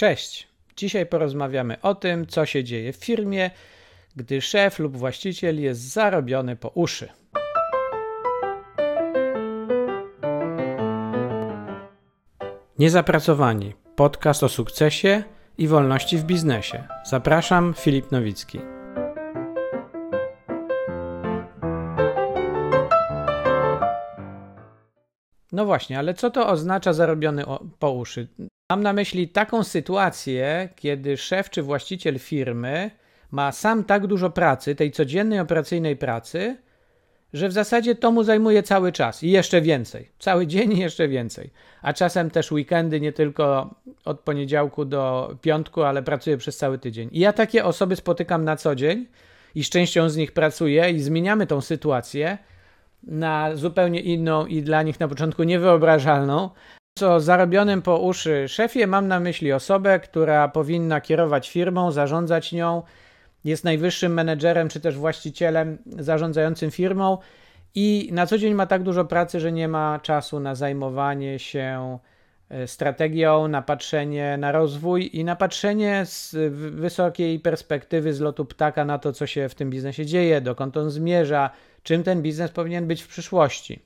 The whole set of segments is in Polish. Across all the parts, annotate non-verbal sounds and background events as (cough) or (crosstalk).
Cześć. Dzisiaj porozmawiamy o tym, co się dzieje w firmie, gdy szef lub właściciel jest zarobiony po uszy. Niezapracowani. Podcast o sukcesie i wolności w biznesie. Zapraszam, Filip Nowicki. No właśnie, ale co to oznacza zarobiony po uszy? Mam na myśli taką sytuację, kiedy szef czy właściciel firmy ma sam tak dużo pracy, tej codziennej operacyjnej pracy, że w zasadzie to mu zajmuje cały czas i jeszcze więcej. Cały (laughs) dzień i jeszcze więcej. A czasem też weekendy, nie tylko od poniedziałku do piątku, ale pracuje przez cały tydzień. I ja takie osoby spotykam na co dzień i z częścią z nich pracuję i zmieniamy tą sytuację na zupełnie inną i dla nich na początku niewyobrażalną. Co zarobionym po uszy szefie mam na myśli osobę, która powinna kierować firmą, zarządzać nią, jest najwyższym menedżerem czy też właścicielem zarządzającym firmą i na co dzień ma tak dużo pracy, że nie ma czasu na zajmowanie się e, strategią, na patrzenie na rozwój i na patrzenie z wysokiej perspektywy z lotu ptaka na to, co się w tym biznesie dzieje, dokąd on zmierza, czym ten biznes powinien być w przyszłości.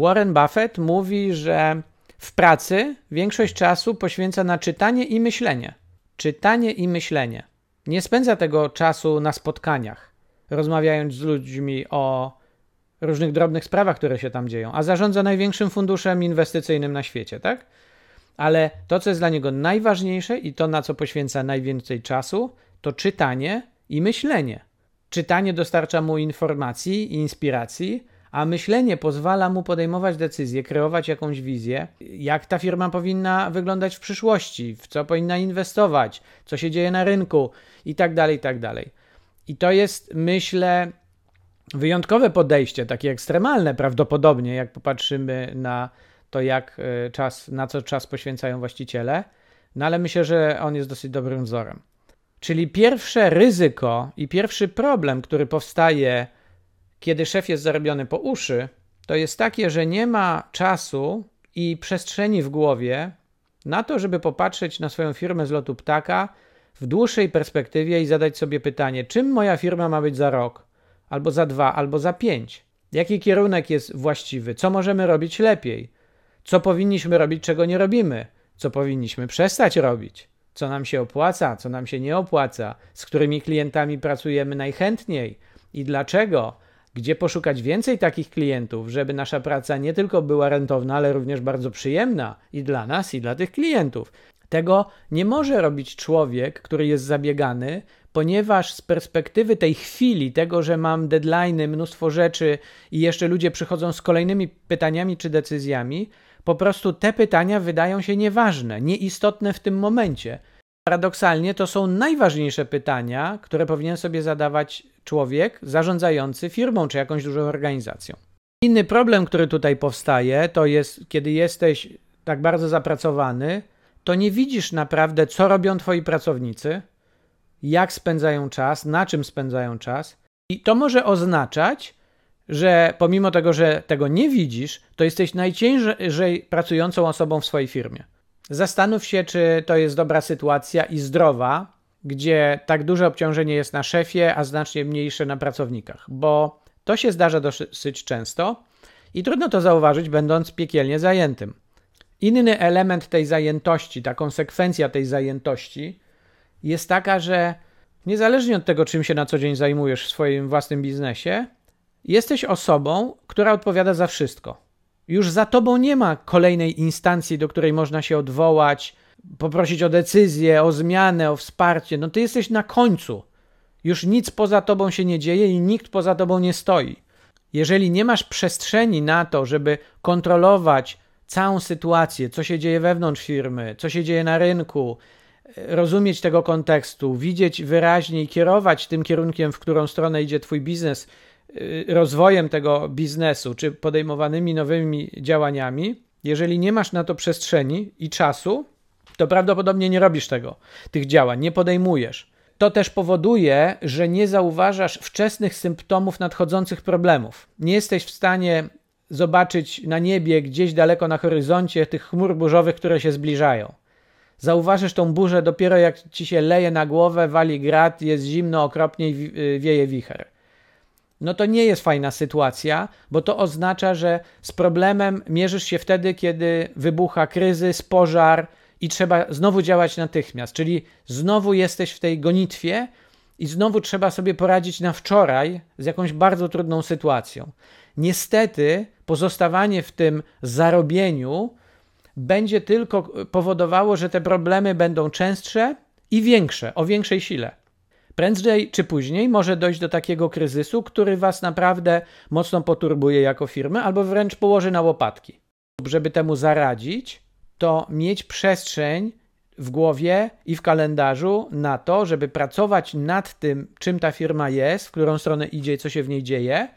Warren Buffett mówi, że w pracy większość czasu poświęca na czytanie i myślenie. Czytanie i myślenie. Nie spędza tego czasu na spotkaniach, rozmawiając z ludźmi o różnych drobnych sprawach, które się tam dzieją, a zarządza największym funduszem inwestycyjnym na świecie, tak? Ale to, co jest dla niego najważniejsze i to, na co poświęca najwięcej czasu, to czytanie i myślenie. Czytanie dostarcza mu informacji i inspiracji, a myślenie pozwala mu podejmować decyzje, kreować jakąś wizję, jak ta firma powinna wyglądać w przyszłości, w co powinna inwestować, co się dzieje na rynku i tak dalej, i tak dalej. I to jest, myślę, wyjątkowe podejście, takie ekstremalne prawdopodobnie, jak popatrzymy na to, jak e, czas, na co czas poświęcają właściciele, no ale myślę, że on jest dosyć dobrym wzorem. Czyli pierwsze ryzyko i pierwszy problem, który powstaje kiedy szef jest zarobiony po uszy, to jest takie, że nie ma czasu i przestrzeni w głowie na to, żeby popatrzeć na swoją firmę z lotu ptaka w dłuższej perspektywie i zadać sobie pytanie, czym moja firma ma być za rok, albo za dwa, albo za pięć. Jaki kierunek jest właściwy? Co możemy robić lepiej? Co powinniśmy robić, czego nie robimy? Co powinniśmy przestać robić? Co nam się opłaca, co nam się nie opłaca? Z którymi klientami pracujemy najchętniej? I dlaczego? Gdzie poszukać więcej takich klientów, żeby nasza praca nie tylko była rentowna, ale również bardzo przyjemna i dla nas, i dla tych klientów. Tego nie może robić człowiek, który jest zabiegany, ponieważ z perspektywy tej chwili, tego, że mam deadline, mnóstwo rzeczy i jeszcze ludzie przychodzą z kolejnymi pytaniami czy decyzjami, po prostu te pytania wydają się nieważne, nieistotne w tym momencie. Paradoksalnie to są najważniejsze pytania, które powinien sobie zadawać człowiek zarządzający firmą czy jakąś dużą organizacją. Inny problem, który tutaj powstaje, to jest, kiedy jesteś tak bardzo zapracowany, to nie widzisz naprawdę, co robią twoi pracownicy, jak spędzają czas, na czym spędzają czas. I to może oznaczać, że pomimo tego, że tego nie widzisz, to jesteś najciężej pracującą osobą w swojej firmie. Zastanów się, czy to jest dobra sytuacja i zdrowa, gdzie tak duże obciążenie jest na szefie, a znacznie mniejsze na pracownikach, bo to się zdarza dosyć często i trudno to zauważyć, będąc piekielnie zajętym. Inny element tej zajętości, ta konsekwencja tej zajętości jest taka, że niezależnie od tego, czym się na co dzień zajmujesz w swoim własnym biznesie, jesteś osobą, która odpowiada za wszystko. Już za tobą nie ma kolejnej instancji, do której można się odwołać, poprosić o decyzję, o zmianę, o wsparcie. No ty jesteś na końcu. Już nic poza tobą się nie dzieje i nikt poza tobą nie stoi. Jeżeli nie masz przestrzeni na to, żeby kontrolować całą sytuację, co się dzieje wewnątrz firmy, co się dzieje na rynku, rozumieć tego kontekstu, widzieć wyraźnie i kierować tym kierunkiem, w którą stronę idzie Twój biznes, rozwojem tego biznesu, czy podejmowanymi nowymi działaniami, jeżeli nie masz na to przestrzeni i czasu, to prawdopodobnie nie robisz tego, tych działań, nie podejmujesz. To też powoduje, że nie zauważasz wczesnych symptomów nadchodzących problemów. Nie jesteś w stanie zobaczyć na niebie, gdzieś daleko na horyzoncie, tych chmur burzowych, które się zbliżają. Zauważysz tą burzę dopiero jak ci się leje na głowę, wali grat, jest zimno, okropnie i y, wieje wicher. No to nie jest fajna sytuacja, bo to oznacza, że z problemem mierzysz się wtedy, kiedy wybucha kryzys, pożar i trzeba znowu działać natychmiast. Czyli znowu jesteś w tej gonitwie i znowu trzeba sobie poradzić na wczoraj z jakąś bardzo trudną sytuacją. Niestety, pozostawanie w tym zarobieniu będzie tylko powodowało, że te problemy będą częstsze i większe, o większej sile. Prędzej czy później może dojść do takiego kryzysu, który Was naprawdę mocno poturbuje jako firmę albo wręcz położy na łopatki. Żeby temu zaradzić, to mieć przestrzeń w głowie i w kalendarzu na to, żeby pracować nad tym, czym ta firma jest, w którą stronę idzie, co się w niej dzieje,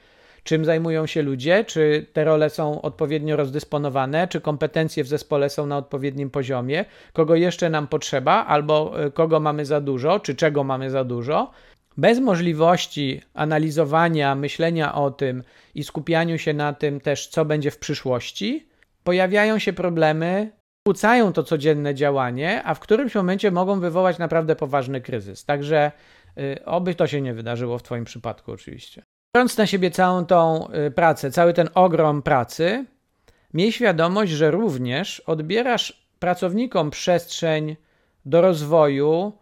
czym zajmują się ludzie, czy te role są odpowiednio rozdysponowane, czy kompetencje w zespole są na odpowiednim poziomie, kogo jeszcze nam potrzeba, albo e, kogo mamy za dużo, czy czego mamy za dużo. Bez możliwości analizowania, myślenia o tym i skupianiu się na tym też, co będzie w przyszłości, pojawiają się problemy, kłócają to codzienne działanie, a w którymś momencie mogą wywołać naprawdę poważny kryzys. Także y, oby to się nie wydarzyło w Twoim przypadku, oczywiście. Biorąc na siebie całą tą y, pracę, cały ten ogrom pracy, miej świadomość, że również odbierasz pracownikom przestrzeń do rozwoju,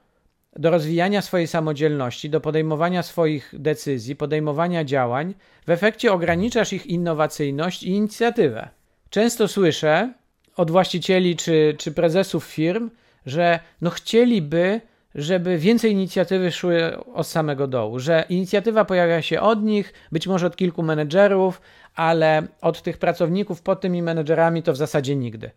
do rozwijania swojej samodzielności, do podejmowania swoich decyzji, podejmowania działań. W efekcie ograniczasz ich innowacyjność i inicjatywę. Często słyszę od właścicieli czy, czy prezesów firm, że no chcieliby żeby więcej inicjatywy szły od samego dołu, że inicjatywa pojawia się od nich, być może od kilku menedżerów, ale od tych pracowników pod tymi menedżerami to w zasadzie nigdy.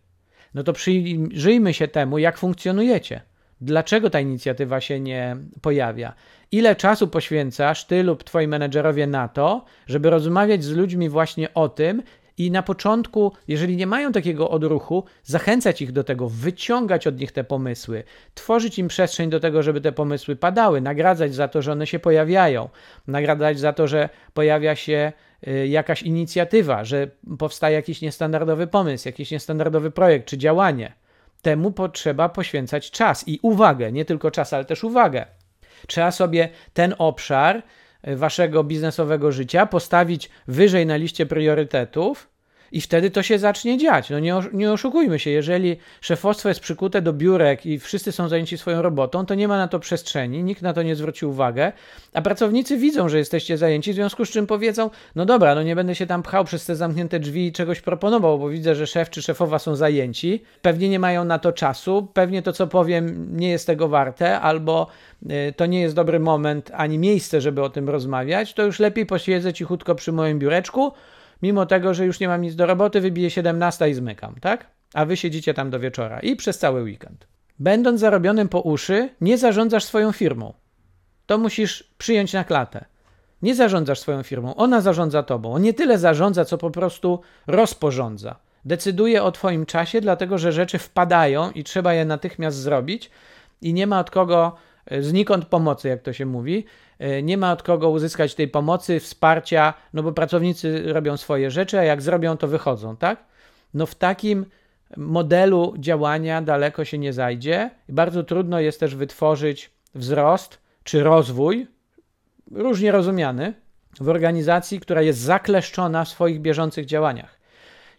No to przyjrzyjmy się temu, jak funkcjonujecie. Dlaczego ta inicjatywa się nie pojawia? Ile czasu poświęcasz ty lub twoi menedżerowie na to, żeby rozmawiać z ludźmi właśnie o tym, i na początku, jeżeli nie mają takiego odruchu, zachęcać ich do tego, wyciągać od nich te pomysły, tworzyć im przestrzeń do tego, żeby te pomysły padały, nagradzać za to, że one się pojawiają, nagradzać za to, że pojawia się y, jakaś inicjatywa, że powstaje jakiś niestandardowy pomysł, jakiś niestandardowy projekt czy działanie. Temu potrzeba poświęcać czas i uwagę, nie tylko czas, ale też uwagę. Trzeba sobie ten obszar waszego biznesowego życia, postawić wyżej na liście priorytetów i wtedy to się zacznie dziać. No nie, nie oszukujmy się, jeżeli szefostwo jest przykute do biurek i wszyscy są zajęci swoją robotą, to nie ma na to przestrzeni, nikt na to nie zwróci uwagę, a pracownicy widzą, że jesteście zajęci, w związku z czym powiedzą, no dobra, no nie będę się tam pchał przez te zamknięte drzwi i czegoś proponował, bo widzę, że szef czy szefowa są zajęci, pewnie nie mają na to czasu, pewnie to, co powiem, nie jest tego warte, albo y, to nie jest dobry moment ani miejsce, żeby o tym rozmawiać, to już lepiej posiedzę cichutko przy moim biureczku, mimo tego, że już nie mam nic do roboty, wybiję 17 i zmykam, tak? A wy siedzicie tam do wieczora i przez cały weekend. Będąc zarobionym po uszy, nie zarządzasz swoją firmą. To musisz przyjąć na klatę. Nie zarządzasz swoją firmą, ona zarządza tobą. On nie tyle zarządza, co po prostu rozporządza. Decyduje o twoim czasie, dlatego że rzeczy wpadają i trzeba je natychmiast zrobić i nie ma od kogo znikąd pomocy, jak to się mówi. E, nie ma od kogo uzyskać tej pomocy, wsparcia, no bo pracownicy robią swoje rzeczy, a jak zrobią, to wychodzą, tak? No w takim modelu działania daleko się nie zajdzie bardzo trudno jest też wytworzyć wzrost czy rozwój, różnie rozumiany, w organizacji, która jest zakleszczona w swoich bieżących działaniach.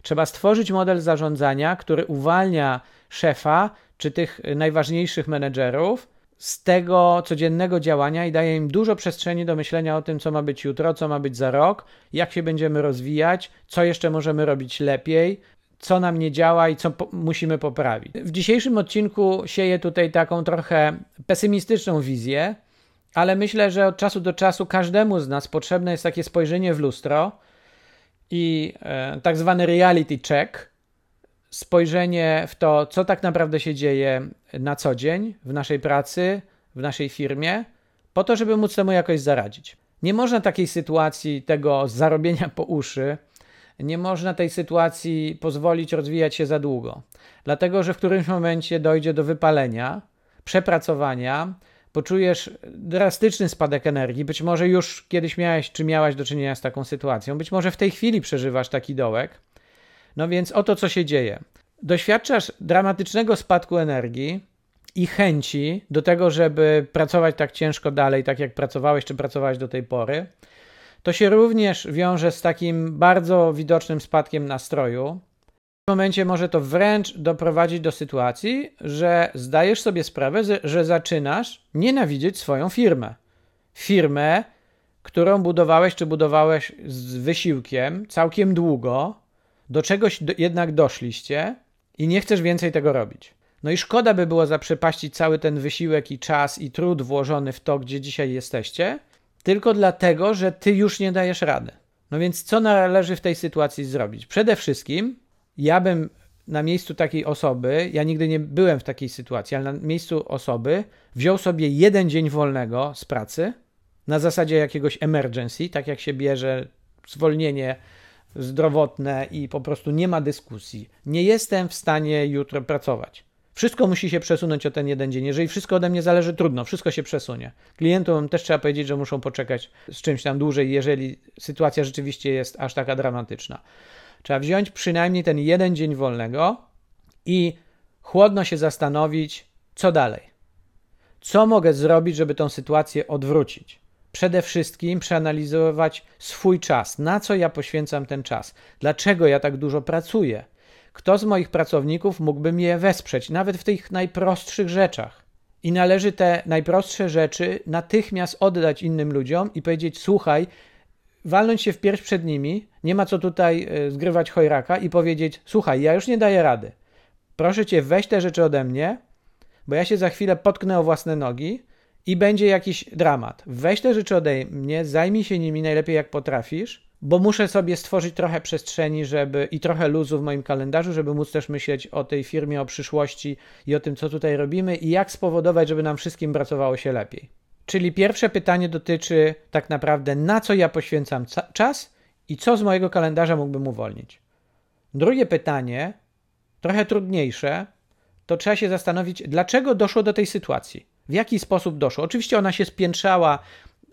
Trzeba stworzyć model zarządzania, który uwalnia szefa czy tych najważniejszych menedżerów z tego codziennego działania i daje im dużo przestrzeni do myślenia o tym, co ma być jutro, co ma być za rok, jak się będziemy rozwijać, co jeszcze możemy robić lepiej, co nam nie działa i co po musimy poprawić. W dzisiejszym odcinku sieję tutaj taką trochę pesymistyczną wizję, ale myślę, że od czasu do czasu każdemu z nas potrzebne jest takie spojrzenie w lustro i e, tak zwany reality check, spojrzenie w to, co tak naprawdę się dzieje na co dzień w naszej pracy, w naszej firmie, po to, żeby móc temu jakoś zaradzić. Nie można takiej sytuacji, tego zarobienia po uszy, nie można tej sytuacji pozwolić rozwijać się za długo, dlatego że w którymś momencie dojdzie do wypalenia, przepracowania, poczujesz drastyczny spadek energii. Być może już kiedyś miałeś czy miałaś do czynienia z taką sytuacją, być może w tej chwili przeżywasz taki dołek no więc oto co się dzieje. Doświadczasz dramatycznego spadku energii, i chęci do tego, żeby pracować tak ciężko dalej, tak jak pracowałeś czy pracowałeś do tej pory, to się również wiąże z takim bardzo widocznym spadkiem nastroju. W momencie może to wręcz doprowadzić do sytuacji, że zdajesz sobie sprawę, że zaczynasz nienawidzieć swoją firmę. Firmę, którą budowałeś czy budowałeś z wysiłkiem całkiem długo, do czegoś jednak doszliście i nie chcesz więcej tego robić. No i szkoda by było zaprzepaścić cały ten wysiłek i czas i trud włożony w to, gdzie dzisiaj jesteście, tylko dlatego, że ty już nie dajesz rady. No więc co należy w tej sytuacji zrobić? Przede wszystkim ja bym na miejscu takiej osoby, ja nigdy nie byłem w takiej sytuacji, ale na miejscu osoby wziął sobie jeden dzień wolnego z pracy na zasadzie jakiegoś emergency, tak jak się bierze zwolnienie zdrowotne i po prostu nie ma dyskusji. Nie jestem w stanie jutro pracować. Wszystko musi się przesunąć o ten jeden dzień. Jeżeli wszystko ode mnie zależy, trudno, wszystko się przesunie. Klientom też trzeba powiedzieć, że muszą poczekać z czymś tam dłużej, jeżeli sytuacja rzeczywiście jest aż taka dramatyczna. Trzeba wziąć przynajmniej ten jeden dzień wolnego i chłodno się zastanowić, co dalej. Co mogę zrobić, żeby tą sytuację odwrócić? Przede wszystkim przeanalizować swój czas, na co ja poświęcam ten czas, dlaczego ja tak dużo pracuję, kto z moich pracowników mógłby mnie wesprzeć, nawet w tych najprostszych rzeczach. I należy te najprostsze rzeczy natychmiast oddać innym ludziom i powiedzieć: Słuchaj, walnąć się w pierś przed nimi, nie ma co tutaj e, zgrywać chojraka i powiedzieć: Słuchaj, ja już nie daję rady. Proszę cię, weź te rzeczy ode mnie, bo ja się za chwilę potknę o własne nogi i będzie jakiś dramat. Weź te rzeczy ode mnie, zajmij się nimi najlepiej jak potrafisz bo muszę sobie stworzyć trochę przestrzeni żeby, i trochę luzu w moim kalendarzu, żeby móc też myśleć o tej firmie, o przyszłości i o tym, co tutaj robimy i jak spowodować, żeby nam wszystkim pracowało się lepiej. Czyli pierwsze pytanie dotyczy tak naprawdę, na co ja poświęcam czas i co z mojego kalendarza mógłbym uwolnić. Drugie pytanie, trochę trudniejsze, to trzeba się zastanowić, dlaczego doszło do tej sytuacji. W jaki sposób doszło? Oczywiście ona się spiętrzała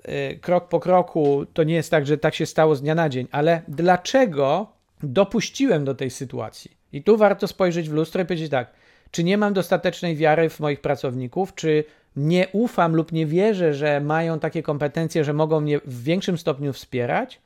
Y, krok po kroku, to nie jest tak, że tak się stało z dnia na dzień, ale dlaczego dopuściłem do tej sytuacji? I tu warto spojrzeć w lustro i powiedzieć tak, czy nie mam dostatecznej wiary w moich pracowników, czy nie ufam lub nie wierzę, że mają takie kompetencje, że mogą mnie w większym stopniu wspierać?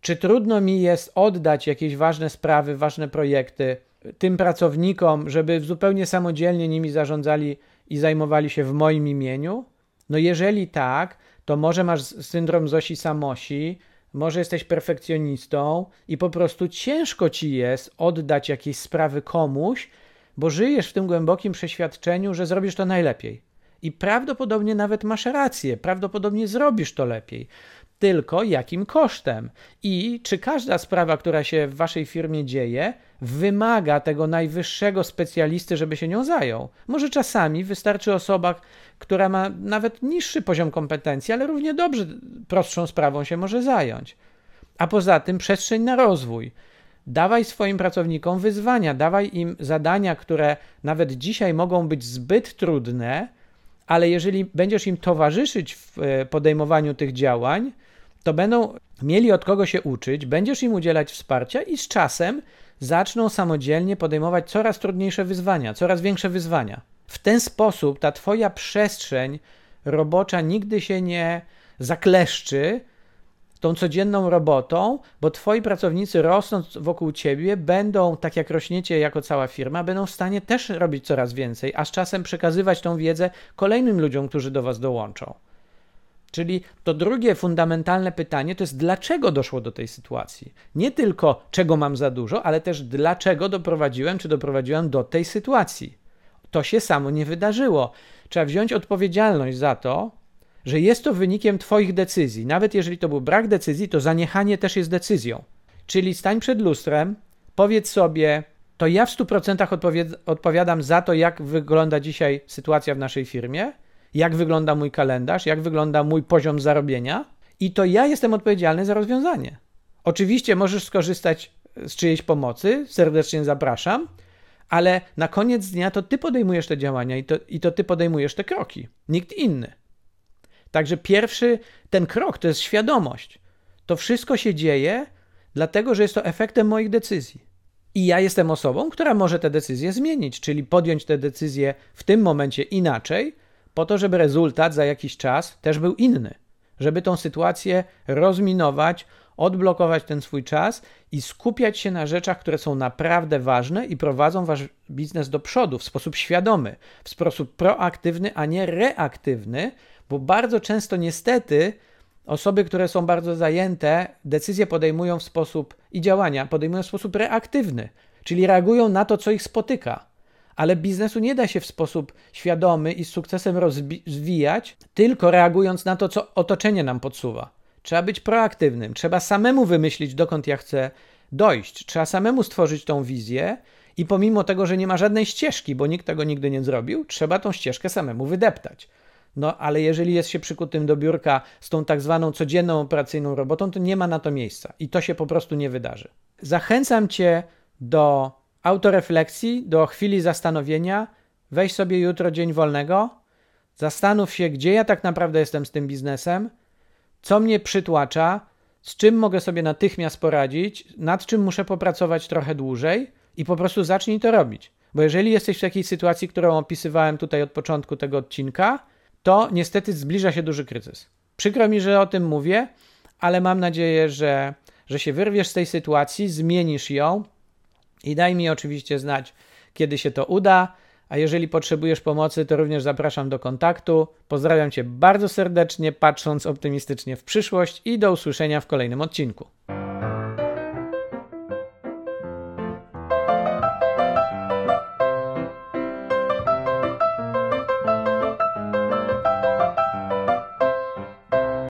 Czy trudno mi jest oddać jakieś ważne sprawy, ważne projekty tym pracownikom, żeby zupełnie samodzielnie nimi zarządzali i zajmowali się w moim imieniu? No jeżeli tak, to może masz syndrom Zosi Samosi, może jesteś perfekcjonistą i po prostu ciężko ci jest oddać jakieś sprawy komuś, bo żyjesz w tym głębokim przeświadczeniu, że zrobisz to najlepiej. I prawdopodobnie nawet masz rację, prawdopodobnie zrobisz to lepiej tylko jakim kosztem i czy każda sprawa, która się w waszej firmie dzieje, wymaga tego najwyższego specjalisty, żeby się nią zajął. Może czasami wystarczy osoba, która ma nawet niższy poziom kompetencji, ale równie dobrze prostszą sprawą się może zająć. A poza tym przestrzeń na rozwój. Dawaj swoim pracownikom wyzwania, dawaj im zadania, które nawet dzisiaj mogą być zbyt trudne, ale jeżeli będziesz im towarzyszyć w e, podejmowaniu tych działań, to będą mieli od kogo się uczyć, będziesz im udzielać wsparcia i z czasem zaczną samodzielnie podejmować coraz trudniejsze wyzwania, coraz większe wyzwania. W ten sposób ta Twoja przestrzeń robocza nigdy się nie zakleszczy tą codzienną robotą, bo Twoi pracownicy rosnąc wokół Ciebie będą, tak jak rośniecie jako cała firma, będą w stanie też robić coraz więcej, a z czasem przekazywać tą wiedzę kolejnym ludziom, którzy do Was dołączą. Czyli to drugie fundamentalne pytanie to jest, dlaczego doszło do tej sytuacji? Nie tylko czego mam za dużo, ale też dlaczego doprowadziłem czy doprowadziłem do tej sytuacji. To się samo nie wydarzyło. Trzeba wziąć odpowiedzialność za to, że jest to wynikiem Twoich decyzji. Nawet jeżeli to był brak decyzji, to zaniechanie też jest decyzją. Czyli stań przed lustrem, powiedz sobie, to ja w 100% odpowiadam za to, jak wygląda dzisiaj sytuacja w naszej firmie jak wygląda mój kalendarz, jak wygląda mój poziom zarobienia, i to ja jestem odpowiedzialny za rozwiązanie. Oczywiście możesz skorzystać z czyjejś pomocy, serdecznie zapraszam, ale na koniec dnia to ty podejmujesz te działania i to, i to ty podejmujesz te kroki, nikt inny. Także pierwszy ten krok to jest świadomość. To wszystko się dzieje, dlatego że jest to efektem moich decyzji. I ja jestem osobą, która może te decyzje zmienić, czyli podjąć te decyzje w tym momencie inaczej, po to, żeby rezultat za jakiś czas też był inny. Żeby tą sytuację rozminować, odblokować ten swój czas i skupiać się na rzeczach, które są naprawdę ważne i prowadzą wasz biznes do przodu w sposób świadomy, w sposób proaktywny, a nie reaktywny, bo bardzo często niestety osoby, które są bardzo zajęte, decyzje podejmują w sposób i działania podejmują w sposób reaktywny, czyli reagują na to, co ich spotyka. Ale biznesu nie da się w sposób świadomy i z sukcesem rozwijać, tylko reagując na to, co otoczenie nam podsuwa. Trzeba być proaktywnym, trzeba samemu wymyślić, dokąd ja chcę dojść, trzeba samemu stworzyć tą wizję i pomimo tego, że nie ma żadnej ścieżki, bo nikt tego nigdy nie zrobił, trzeba tą ścieżkę samemu wydeptać. No ale jeżeli jest się przykutym do biurka z tą tak zwaną codzienną operacyjną robotą, to nie ma na to miejsca i to się po prostu nie wydarzy. Zachęcam Cię do autorefleksji, do chwili zastanowienia. Weź sobie jutro dzień wolnego, zastanów się, gdzie ja tak naprawdę jestem z tym biznesem, co mnie przytłacza, z czym mogę sobie natychmiast poradzić, nad czym muszę popracować trochę dłużej i po prostu zacznij to robić. Bo jeżeli jesteś w takiej sytuacji, którą opisywałem tutaj od początku tego odcinka, to niestety zbliża się duży kryzys. Przykro mi, że o tym mówię, ale mam nadzieję, że, że się wyrwiesz z tej sytuacji, zmienisz ją i daj mi oczywiście znać, kiedy się to uda. A jeżeli potrzebujesz pomocy, to również zapraszam do kontaktu. Pozdrawiam Cię bardzo serdecznie, patrząc optymistycznie w przyszłość i do usłyszenia w kolejnym odcinku.